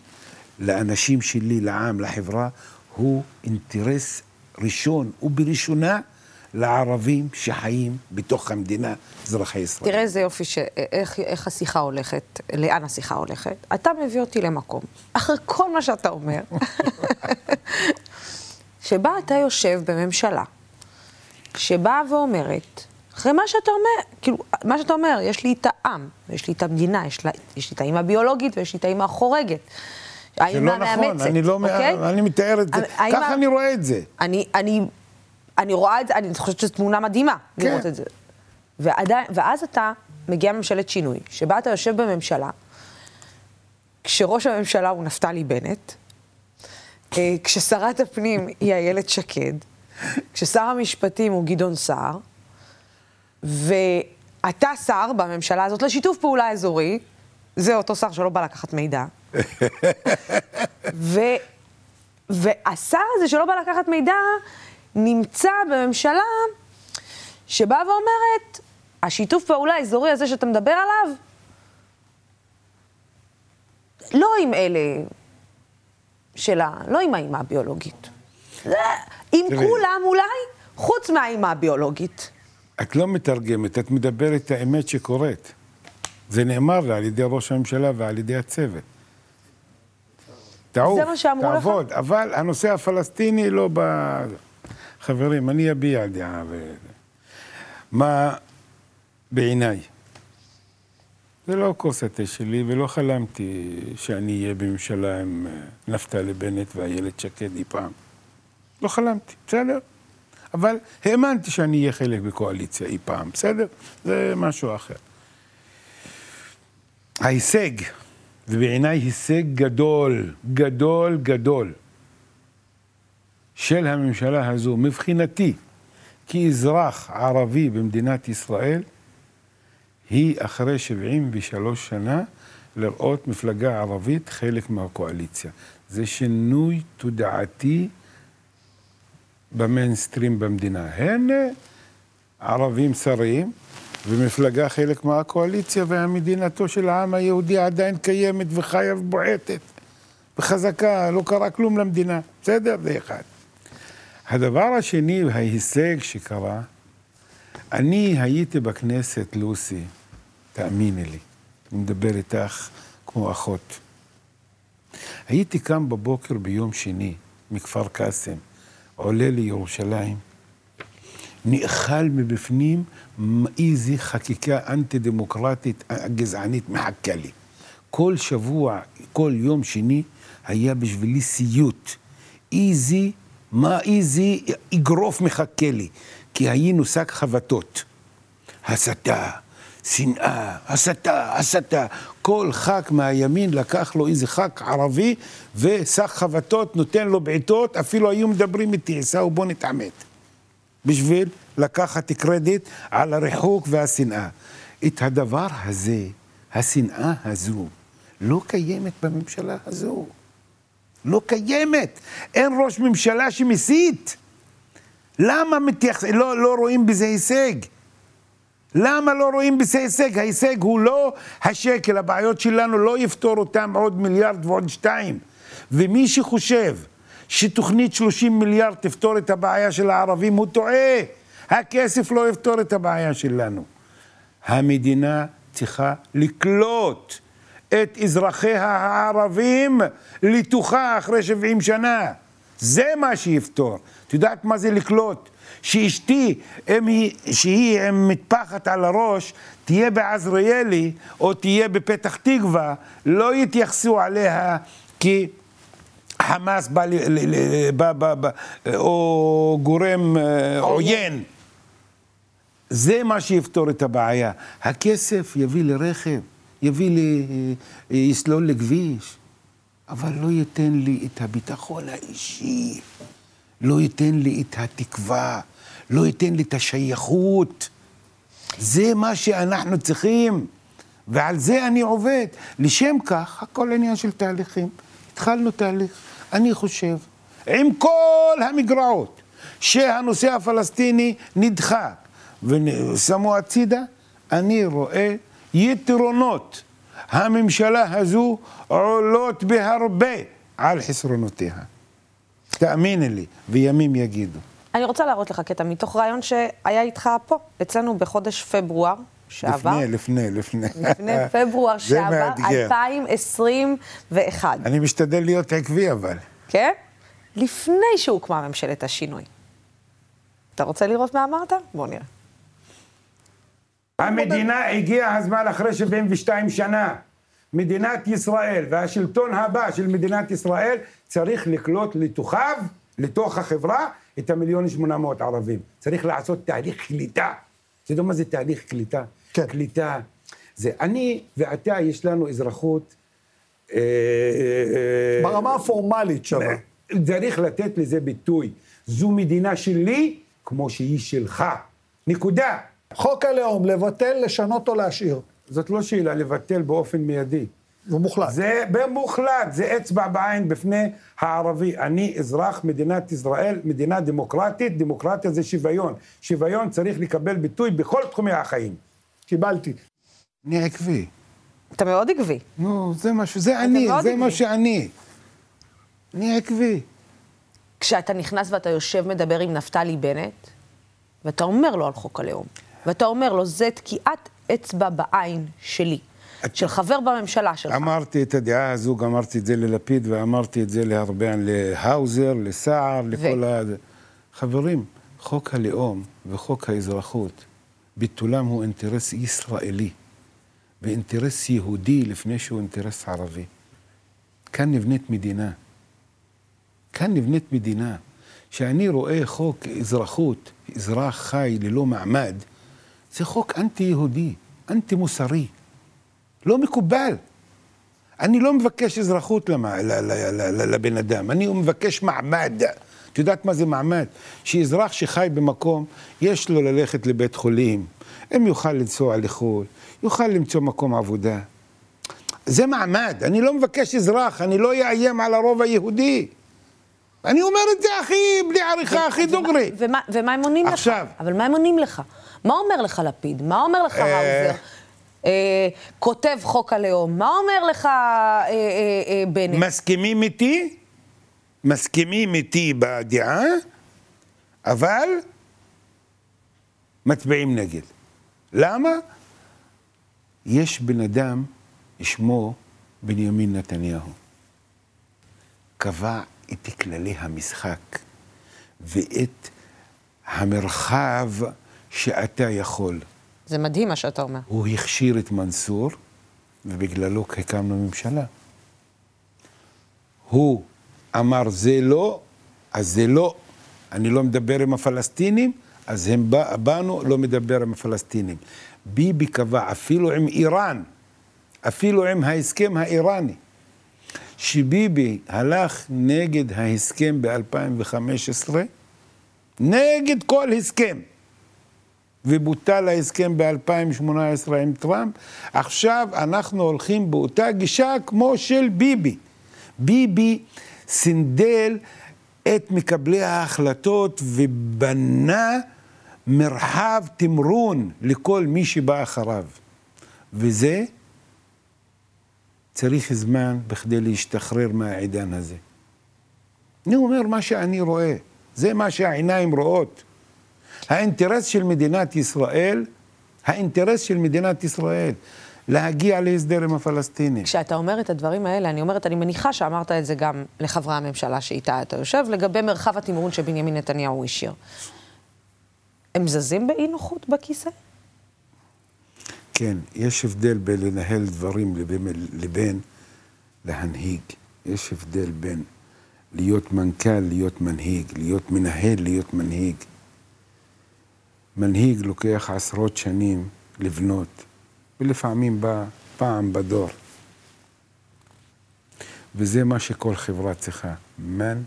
לאנשים שלי, לעם, לחברה, הוא אינטרס ראשון ובראשונה לערבים שחיים בתוך המדינה, אזרחי ישראל. תראה איזה יופי, ש... איך, איך השיחה הולכת, לאן השיחה הולכת. אתה מביא אותי למקום, אחרי כל מה שאתה אומר, שבה אתה יושב בממשלה, שבאה ואומרת, אחרי מה שאתה אומר, כאילו, מה שאתה אומר, יש לי את העם, יש לי את המדינה, יש, לה, יש לי את האימא הביולוגית ויש לי את האימא החורגת. זה לא נכון, אני לא, אוקיי? אני מתאר את זה, ככה אני רואה את זה. אני, אני אני רואה את זה, אני חושבת שזו תמונה מדהימה כן. לראות את זה. ועדיין, ואז אתה מגיע ממשלת שינוי, שבה אתה יושב בממשלה, כשראש הממשלה הוא נפתלי בנט, אה, כששרת הפנים היא איילת שקד, כששר המשפטים הוא גדעון סער, ואתה שר בממשלה הזאת לשיתוף פעולה אזורי, זה אותו שר שלא בא לקחת מידע. ו, והשר הזה שלא בא לקחת מידע, נמצא בממשלה שבאה ואומרת, השיתוף פעולה האזורי הזה שאתה מדבר עליו, לא עם אלה שלה, לא עם האימא הביולוגית. עם כולם אולי, חוץ מהאימא הביולוגית. את לא מתרגמת, את מדברת את האמת שקורית. זה נאמר לה על ידי ראש הממשלה ועל ידי הצוות. תעוף, תעבוד, לך? אבל הנושא הפלסטיני לא ב... חברים, אני אביע דעה. ו... מה בעיניי? זה לא כוס התה שלי, ולא חלמתי שאני אהיה בממשלה עם אה, נפתלי בנט ואיילת שקד אי פעם. לא חלמתי, בסדר? אבל האמנתי שאני אהיה חלק בקואליציה אי פעם, בסדר? זה משהו אחר. ההישג, ובעיניי הישג גדול, גדול, גדול, של הממשלה הזו, מבחינתי, כאזרח ערבי במדינת ישראל, היא אחרי 73 שנה לראות מפלגה ערבית חלק מהקואליציה. זה שינוי תודעתי במיינסטרים במדינה. הן ערבים שרים ומפלגה חלק מהקואליציה והמדינתו של העם היהודי עדיין קיימת וחיה ובועטת וחזקה, לא קרה כלום למדינה. בסדר? זה אחד. הדבר השני, ההישג שקרה, אני הייתי בכנסת, לוסי, תאמיני לי, אני מדבר איתך כמו אחות. הייתי קם בבוקר ביום שני מכפר קאסם, עולה לירושלים, נאכל מבפנים איזה חקיקה אנטי-דמוקרטית גזענית מחכה לי. כל שבוע, כל יום שני, היה בשבילי סיוט. איזה, מה איזה אגרוף מחכה לי. כי היינו שק חבטות. הסתה, שנאה, הסתה, הסתה. כל ח"כ מהימין לקח לו איזה ח"כ ערבי ושק חבטות, נותן לו בעיטות, אפילו היו מדברים איתי, עיסאו בוא נתעמת. בשביל לקחת קרדיט על הריחוק והשנאה. את הדבר הזה, השנאה הזו, לא קיימת בממשלה הזו. לא קיימת. אין ראש ממשלה שמסית. למה מתייחס... לא, לא רואים בזה הישג? למה לא רואים בזה הישג? ההישג הוא לא השקל, הבעיות שלנו לא יפתור אותם עוד מיליארד ועוד שתיים. ומי שחושב שתוכנית 30 מיליארד תפתור את הבעיה של הערבים, הוא טועה. הכסף לא יפתור את הבעיה שלנו. המדינה צריכה לקלוט את אזרחיה הערבים לתוכה אחרי 70 שנה. זה מה שיפתור. את יודעת מה זה לקלוט? שאשתי, היא, שהיא עם מטפחת על הראש, תהיה בעזריאלי או תהיה בפתח תקווה, לא יתייחסו עליה כי חמאס בא, ל, ל, ל, בא, בא, בא, או גורם אה, עוין. זה מה שיפתור את הבעיה. הכסף יביא לרכב, יביא לי, אה, יסלול לכביש, אבל לא ייתן לי את הביטחון האישי, לא ייתן לי את התקווה, לא ייתן לי את השייכות. זה מה שאנחנו צריכים, ועל זה אני עובד. לשם כך, הכל עניין של תהליכים. התחלנו תהליך. אני חושב, עם כל המגרעות, שהנושא הפלסטיני נדחק ושמו הצידה, אני רואה יתרונות. הממשלה הזו עולות בהרבה על חסרונותיה. תאמיני לי, וימים יגידו. אני רוצה להראות לך קטע מתוך רעיון שהיה איתך פה, אצלנו בחודש פברואר שעבר. לפני, לפני, לפני. לפני פברואר שעבר, 2021. אני משתדל להיות עקבי אבל. כן? לפני שהוקמה ממשלת השינוי. אתה רוצה לראות מה אמרת? בוא נראה. המדינה, הגיע הזמן אחרי 72 שנה. מדינת ישראל והשלטון הבא של מדינת ישראל צריך לקלוט לתוכיו, לתוך החברה, את המיליון שמונה מאות ערבים. צריך לעשות תהליך קליטה. אתה יודע מה זה תהליך קליטה? כן. קליטה. זה אני ואתה, יש לנו אזרחות... אה, אה, ברמה הפורמלית שווה. צריך לתת לזה ביטוי. זו מדינה שלי כמו שהיא שלך. נקודה. חוק הלאום, לבטל, לשנות או להשאיר. זאת לא שאלה, לבטל באופן מיידי. זה מוחלט. זה במוחלט, זה אצבע בעין בפני הערבי. אני אזרח מדינת ישראל, מדינה דמוקרטית, דמוקרטיה זה שוויון. שוויון צריך לקבל ביטוי בכל תחומי החיים. קיבלתי. אני עקבי. אתה מאוד עקבי. נו, זה משהו, זה אני, זה עקבי. מה שאני. אני עקבי. כשאתה נכנס ואתה יושב, מדבר עם נפתלי בנט, ואתה אומר לו על חוק הלאום, ואתה אומר לו, זה תקיעת אצבע בעין שלי. את... של חבר בממשלה שלך. אמרתי את הדעה הזו, אמרתי את זה ללפיד, ואמרתי את זה להרבה, להאוזר, לסער, לכל ה... חברים, חוק הלאום וחוק האזרחות, ביטולם הוא אינטרס ישראלי, ואינטרס יהודי לפני שהוא אינטרס ערבי. כאן נבנית מדינה. כאן נבנית מדינה. כשאני רואה חוק אזרחות, אזרח חי ללא מעמד, זה חוק אנטי-יהודי, אנטי-מוסרי. לא מקובל. אני לא מבקש אזרחות לבן אדם, אני מבקש מעמד. את יודעת מה זה מעמד? שאזרח שחי במקום, יש לו ללכת לבית חולים, אם יוכל לנסוע לחו"ל, יוכל למצוא מקום עבודה. זה מעמד, אני לא מבקש אזרח, אני לא אאיים על הרוב היהודי. אני אומר את זה הכי, בלי עריכה, הכי דוגרי. ומה, ומה הם עונים לך? עכשיו. אבל מה הם עונים לך? מה אומר לך לפיד? מה אומר לך אה. האוזר? אה, כותב חוק הלאום. מה אומר לך אה, אה, אה, בנט? מסכימים איתי, מסכימים איתי בדעה, אבל מצביעים נגד. למה? יש בן אדם, שמו בנימין נתניהו. קבע את כללי המשחק ואת המרחב שאתה יכול. זה מדהים מה שאתה אומר. הוא הכשיר את מנסור, ובגללו הקמנו ממשלה. הוא אמר זה לא, אז זה לא. אני לא מדבר עם הפלסטינים, אז הם בא, באנו לא מדבר עם הפלסטינים. ביבי קבע אפילו עם איראן, אפילו עם ההסכם האיראני, שביבי הלך נגד ההסכם ב-2015, נגד כל הסכם. ובוטל ההסכם ב-2018 עם טראמפ, עכשיו אנחנו הולכים באותה גישה כמו של ביבי. ביבי סינדל את מקבלי ההחלטות ובנה מרחב תמרון לכל מי שבא אחריו. וזה צריך זמן בכדי להשתחרר מהעידן הזה. אני אומר מה שאני רואה, זה מה שהעיניים רואות. האינטרס של מדינת ישראל, האינטרס של מדינת ישראל, להגיע להסדר עם הפלסטינים. כשאתה אומר את הדברים האלה, אני אומרת, אני מניחה שאמרת את זה גם לחברי הממשלה שאיתה אתה יושב, לגבי מרחב התמרון שבנימין נתניהו השאיר. הם זזים באי נוחות בכיסא? כן, יש הבדל בין לנהל דברים לבין, לבין להנהיג. יש הבדל בין להיות מנכ"ל, להיות מנהיג, להיות מנהל, להיות מנהיג. מנהיג לוקח עשרות שנים לבנות, ולפעמים בא פעם בדור. וזה מה שכל חברה צריכה, מנהיגות.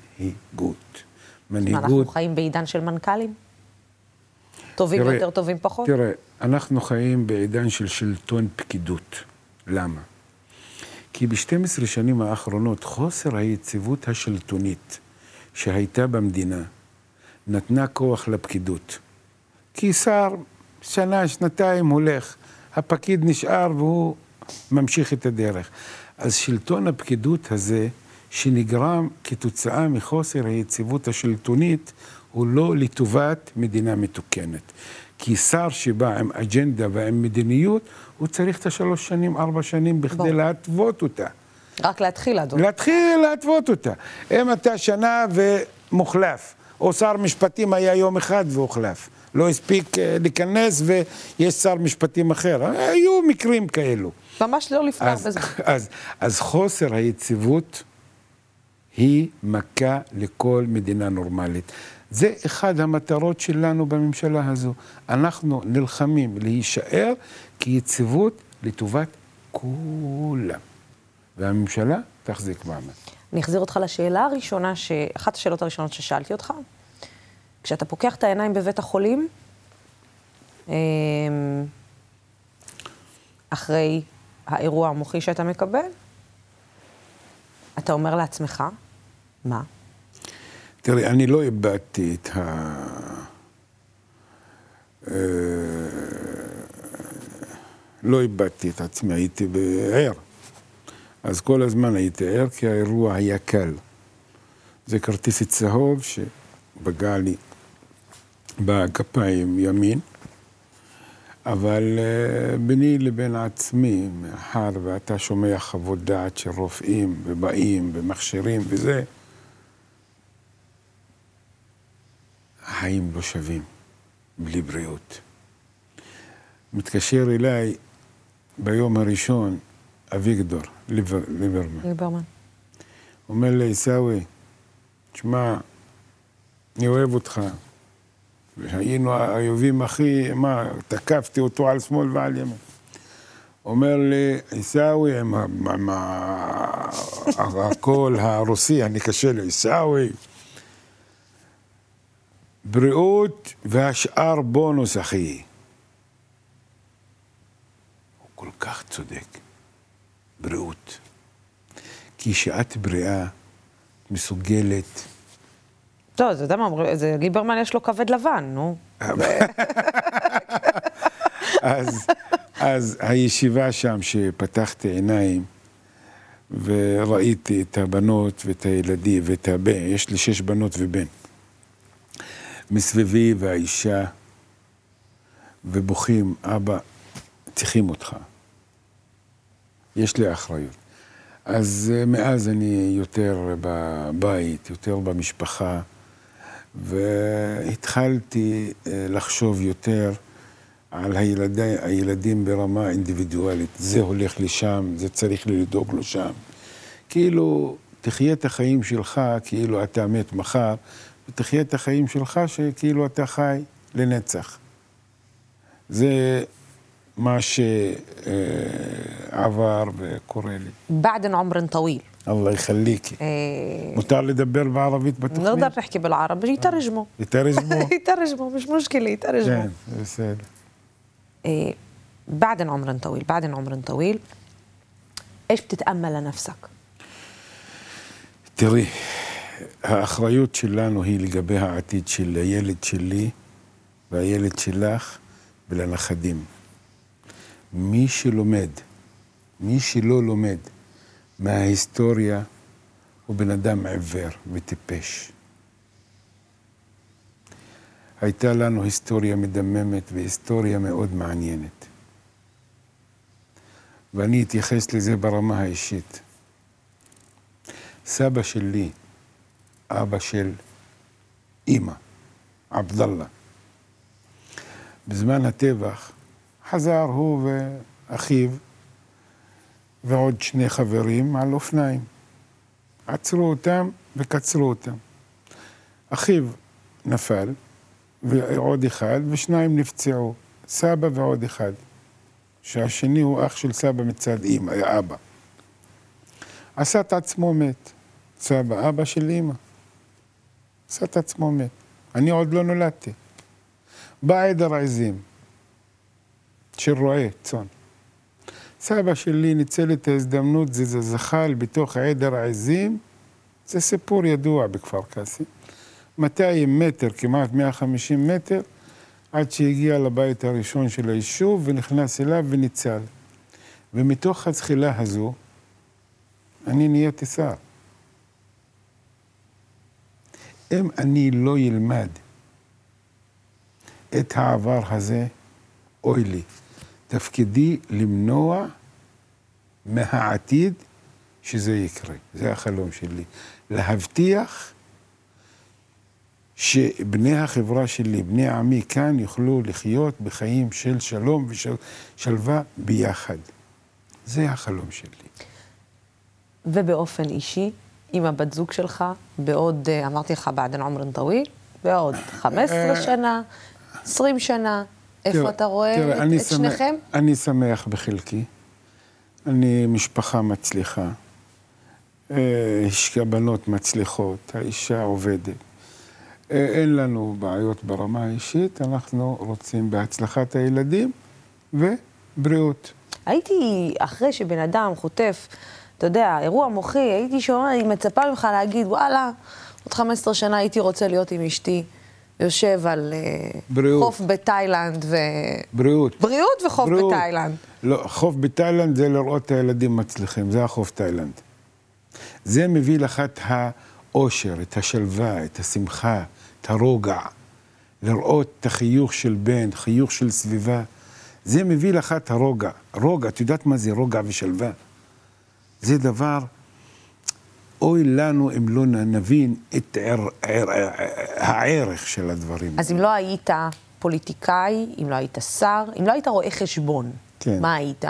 מה, אנחנו מנהיגות, חיים בעידן של מנכ"לים? טובים תראה, יותר, טובים פחות? תראה, אנחנו חיים בעידן של שלטון פקידות. למה? כי ב-12 שנים האחרונות חוסר היציבות השלטונית שהייתה במדינה נתנה כוח לפקידות. כי שר שנה, שנתיים הולך, הפקיד נשאר והוא ממשיך את הדרך. אז שלטון הפקידות הזה, שנגרם כתוצאה מחוסר היציבות השלטונית, הוא לא לטובת מדינה מתוקנת. כי שר שבא עם אג'נדה ועם מדיניות, הוא צריך את השלוש שנים, ארבע שנים, בכדי ברור. להתוות אותה. רק להתחיל, אדוני. להתחיל להתוות אותה. אם אתה שנה ומוחלף, או שר משפטים היה יום אחד והוחלף. לא הספיק אה, להיכנס ויש שר משפטים אחר. היו מקרים כאלו. ממש לא לפתוח אז, בזה. אז, אז חוסר היציבות היא מכה לכל מדינה נורמלית. זה אחד המטרות שלנו בממשלה הזו. אנחנו נלחמים להישאר כיציבות לטובת כולם. והממשלה תחזיק מעמד. אני אחזיר אותך לשאלה הראשונה, ש... אחת השאלות הראשונות ששאלתי אותך. כשאתה פוקח את העיניים בבית החולים, אמ, אחרי האירוע המוחי שאתה מקבל, אתה אומר לעצמך, מה? תראי, אני לא איבדתי את ה... אה, לא איבדתי את עצמי, הייתי ער. אז כל הזמן הייתי ער, כי האירוע היה קל. זה כרטיס צהוב שפגע לי בגפיים ימין, אבל אה, ביני לבין עצמי, מאחר ואתה שומע חוות דעת של רופאים ובאים ומכשירים וזה, החיים לא שווים בלי בריאות. מתקשר אליי ביום הראשון אביגדור ליבר, ליברמן. ליברמן. אומר לי, עיסאווי, תשמע, אני אוהב אותך. היינו האויבים הכי, מה, תקפתי אותו על שמאל ועל ימין. אומר לי, עיסאווי, עם הקול הרוסי, אני קשה לי, עיסאווי, בריאות והשאר בונוס, אחי. הוא כל כך צודק. בריאות. כי כשאת בריאה, מסוגלת... לא, אתה יודע מה אומרים, ליברמן יש לו כבד לבן, נו. אז, אז הישיבה שם, שפתחתי עיניים, וראיתי את הבנות ואת הילדים ואת הבן, יש לי שש בנות ובן. מסביבי והאישה, ובוכים, אבא, צריכים אותך. יש לי אחריות. אז אה, מאז אני יותר בבית, יותר במשפחה, והתחלתי אה, לחשוב יותר על הילדי, הילדים ברמה אינדיבידואלית. זה הולך לשם, זה צריך לדאוג לו שם. כאילו, תחיה את החיים שלך כאילו אתה מת מחר, ותחיה את החיים שלך שכאילו אתה חי לנצח. זה מה שעבר וקורה לי. بعد عمر طويل الله يخليكي. إيه. متعرف يدبر بعربية بتخنيش نقدر نحكي بالعربي. يترجموا. يترجموا؟ يترجموا. مش مشكلة يترجموا. جان إيه بعد عمر طويل بعد عمر طويل. إيش بتتأمل لنفسك؟ تري האחריות وهي اللي לגבי העתיד של הילד שלי והילד שלך ולנכדים. מי שלומד, מי שלא לומד, מההיסטוריה, הוא בן אדם עיוור וטיפש. הייתה לנו היסטוריה מדממת והיסטוריה מאוד מעניינת. ואני אתייחס לזה ברמה האישית. סבא שלי, אבא של אימא, עבדאללה, בזמן הטבח חזר הוא ואחיו ועוד שני חברים על אופניים. עצרו אותם וקצרו אותם. אחיו נפל, ועוד אחד, ושניים נפצעו, סבא ועוד אחד. שהשני הוא אח של סבא מצד אימא, אבא. עשה את עצמו מת. סבא, אבא של אימא. עשה את עצמו מת. אני עוד לא נולדתי. בא עדר עזים של רועי צאן. סבא שלי ניצל את ההזדמנות, זה, זה זחל בתוך עדר העזים, זה סיפור ידוע בכפר קאסם. 200 מטר, כמעט 150 מטר, עד שהגיע לבית הראשון של היישוב ונכנס אליו וניצל. ומתוך הזחילה הזו, אני נהייתי שר. אם אני לא ילמד את העבר הזה, אוי לי. תפקידי למנוע מהעתיד שזה יקרה. זה החלום שלי. להבטיח שבני החברה שלי, בני עמי כאן, יוכלו לחיות בחיים של שלום ושלווה ביחד. זה החלום שלי. ובאופן אישי, עם הבת זוג שלך, בעוד, אה, אמרתי לך, בעדן עומרן טוויל, בעוד 15 אה, שנה, 20 שנה, איפה תראה, אתה רואה תראה, את, אני את שמח, שניכם? אני שמח בחלקי. אני משפחה מצליחה. אה, יש בנות מצליחות, האישה עובדת. אה, אין לנו בעיות ברמה האישית, אנחנו רוצים בהצלחת הילדים ובריאות. הייתי, אחרי שבן אדם חוטף, אתה יודע, אירוע מוחי, הייתי שומע, אני מצפה ממך להגיד, וואלה, עוד 15 שנה הייתי רוצה להיות עם אשתי, יושב על אה, בריאות. חוף בתאילנד ו... בריאות. בריאות וחוף בריאות. בתאילנד. לא, חוף בתאילנד זה לראות את הילדים מצליחים, זה החוף תאילנד. זה מביא לך את האושר, את השלווה, את השמחה, את הרוגע. לראות את החיוך של בן, חיוך של סביבה. זה מביא לך את הרוגע. רוגע, את יודעת מה זה רוגע ושלווה? זה דבר, אוי לנו אם לא נבין את ער, ער, הערך של הדברים. אז אם לא היית פוליטיקאי, אם לא היית שר, אם לא היית רואה חשבון, כן. מה היית?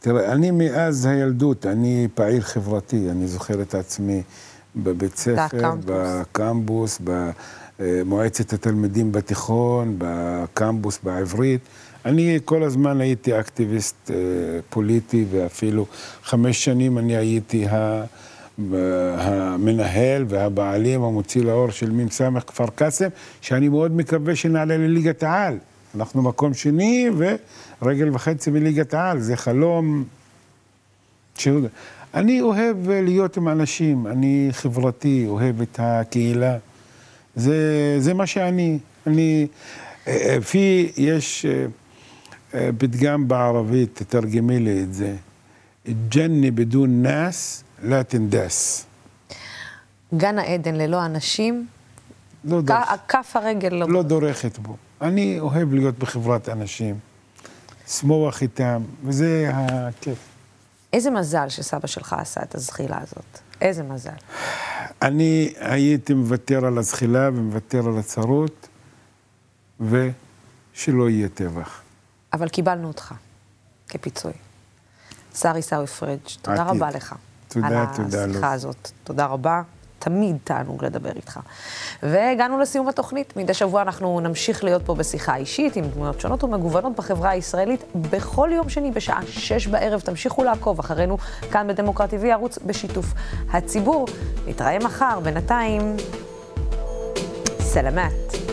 תראה, אני מאז הילדות, אני פעיל חברתי, אני זוכר את עצמי בבית ספר, בקמפוס. בקמפוס, במועצת התלמידים בתיכון, בקמפוס בעברית. אני כל הזמן הייתי אקטיביסט אה, פוליטי, ואפילו חמש שנים אני הייתי המנהל והבעלים המוציא לאור של מ"ס כפר קאסם, שאני מאוד מקווה שנעלה לליגת העל. אנחנו מקום שני ורגל וחצי מליגת העל, זה חלום. שהוא... אני אוהב להיות עם אנשים, אני חברתי, אוהב את הקהילה. זה, זה מה שאני. אני, פי, יש פתגם בערבית, תתרגמי לי את זה. ג'ני בדון נאס, לא תנדס. גן העדן ללא אנשים, לא, דור... כף הרגל לא... לא דורכת בו. אני אוהב להיות בחברת אנשים, לשמוח איתם, וזה הכיף. איזה מזל שסבא שלך עשה את הזחילה הזאת. איזה מזל. אני הייתי מוותר על הזחילה ומוותר על הצרות, ושלא יהיה טבח. אבל קיבלנו אותך כפיצוי. שר עיסאווי פריג', תודה רבה לך. תודה, תודה. על השיחה הזאת. תודה רבה. תמיד תענוג לדבר איתך. והגענו לסיום התוכנית. מדי שבוע אנחנו נמשיך להיות פה בשיחה אישית עם דמויות שונות ומגוונות בחברה הישראלית. בכל יום שני בשעה שש בערב תמשיכו לעקוב אחרינו כאן בדמוקרטי TV, ערוץ בשיתוף הציבור. נתראה מחר, בינתיים, סלמת.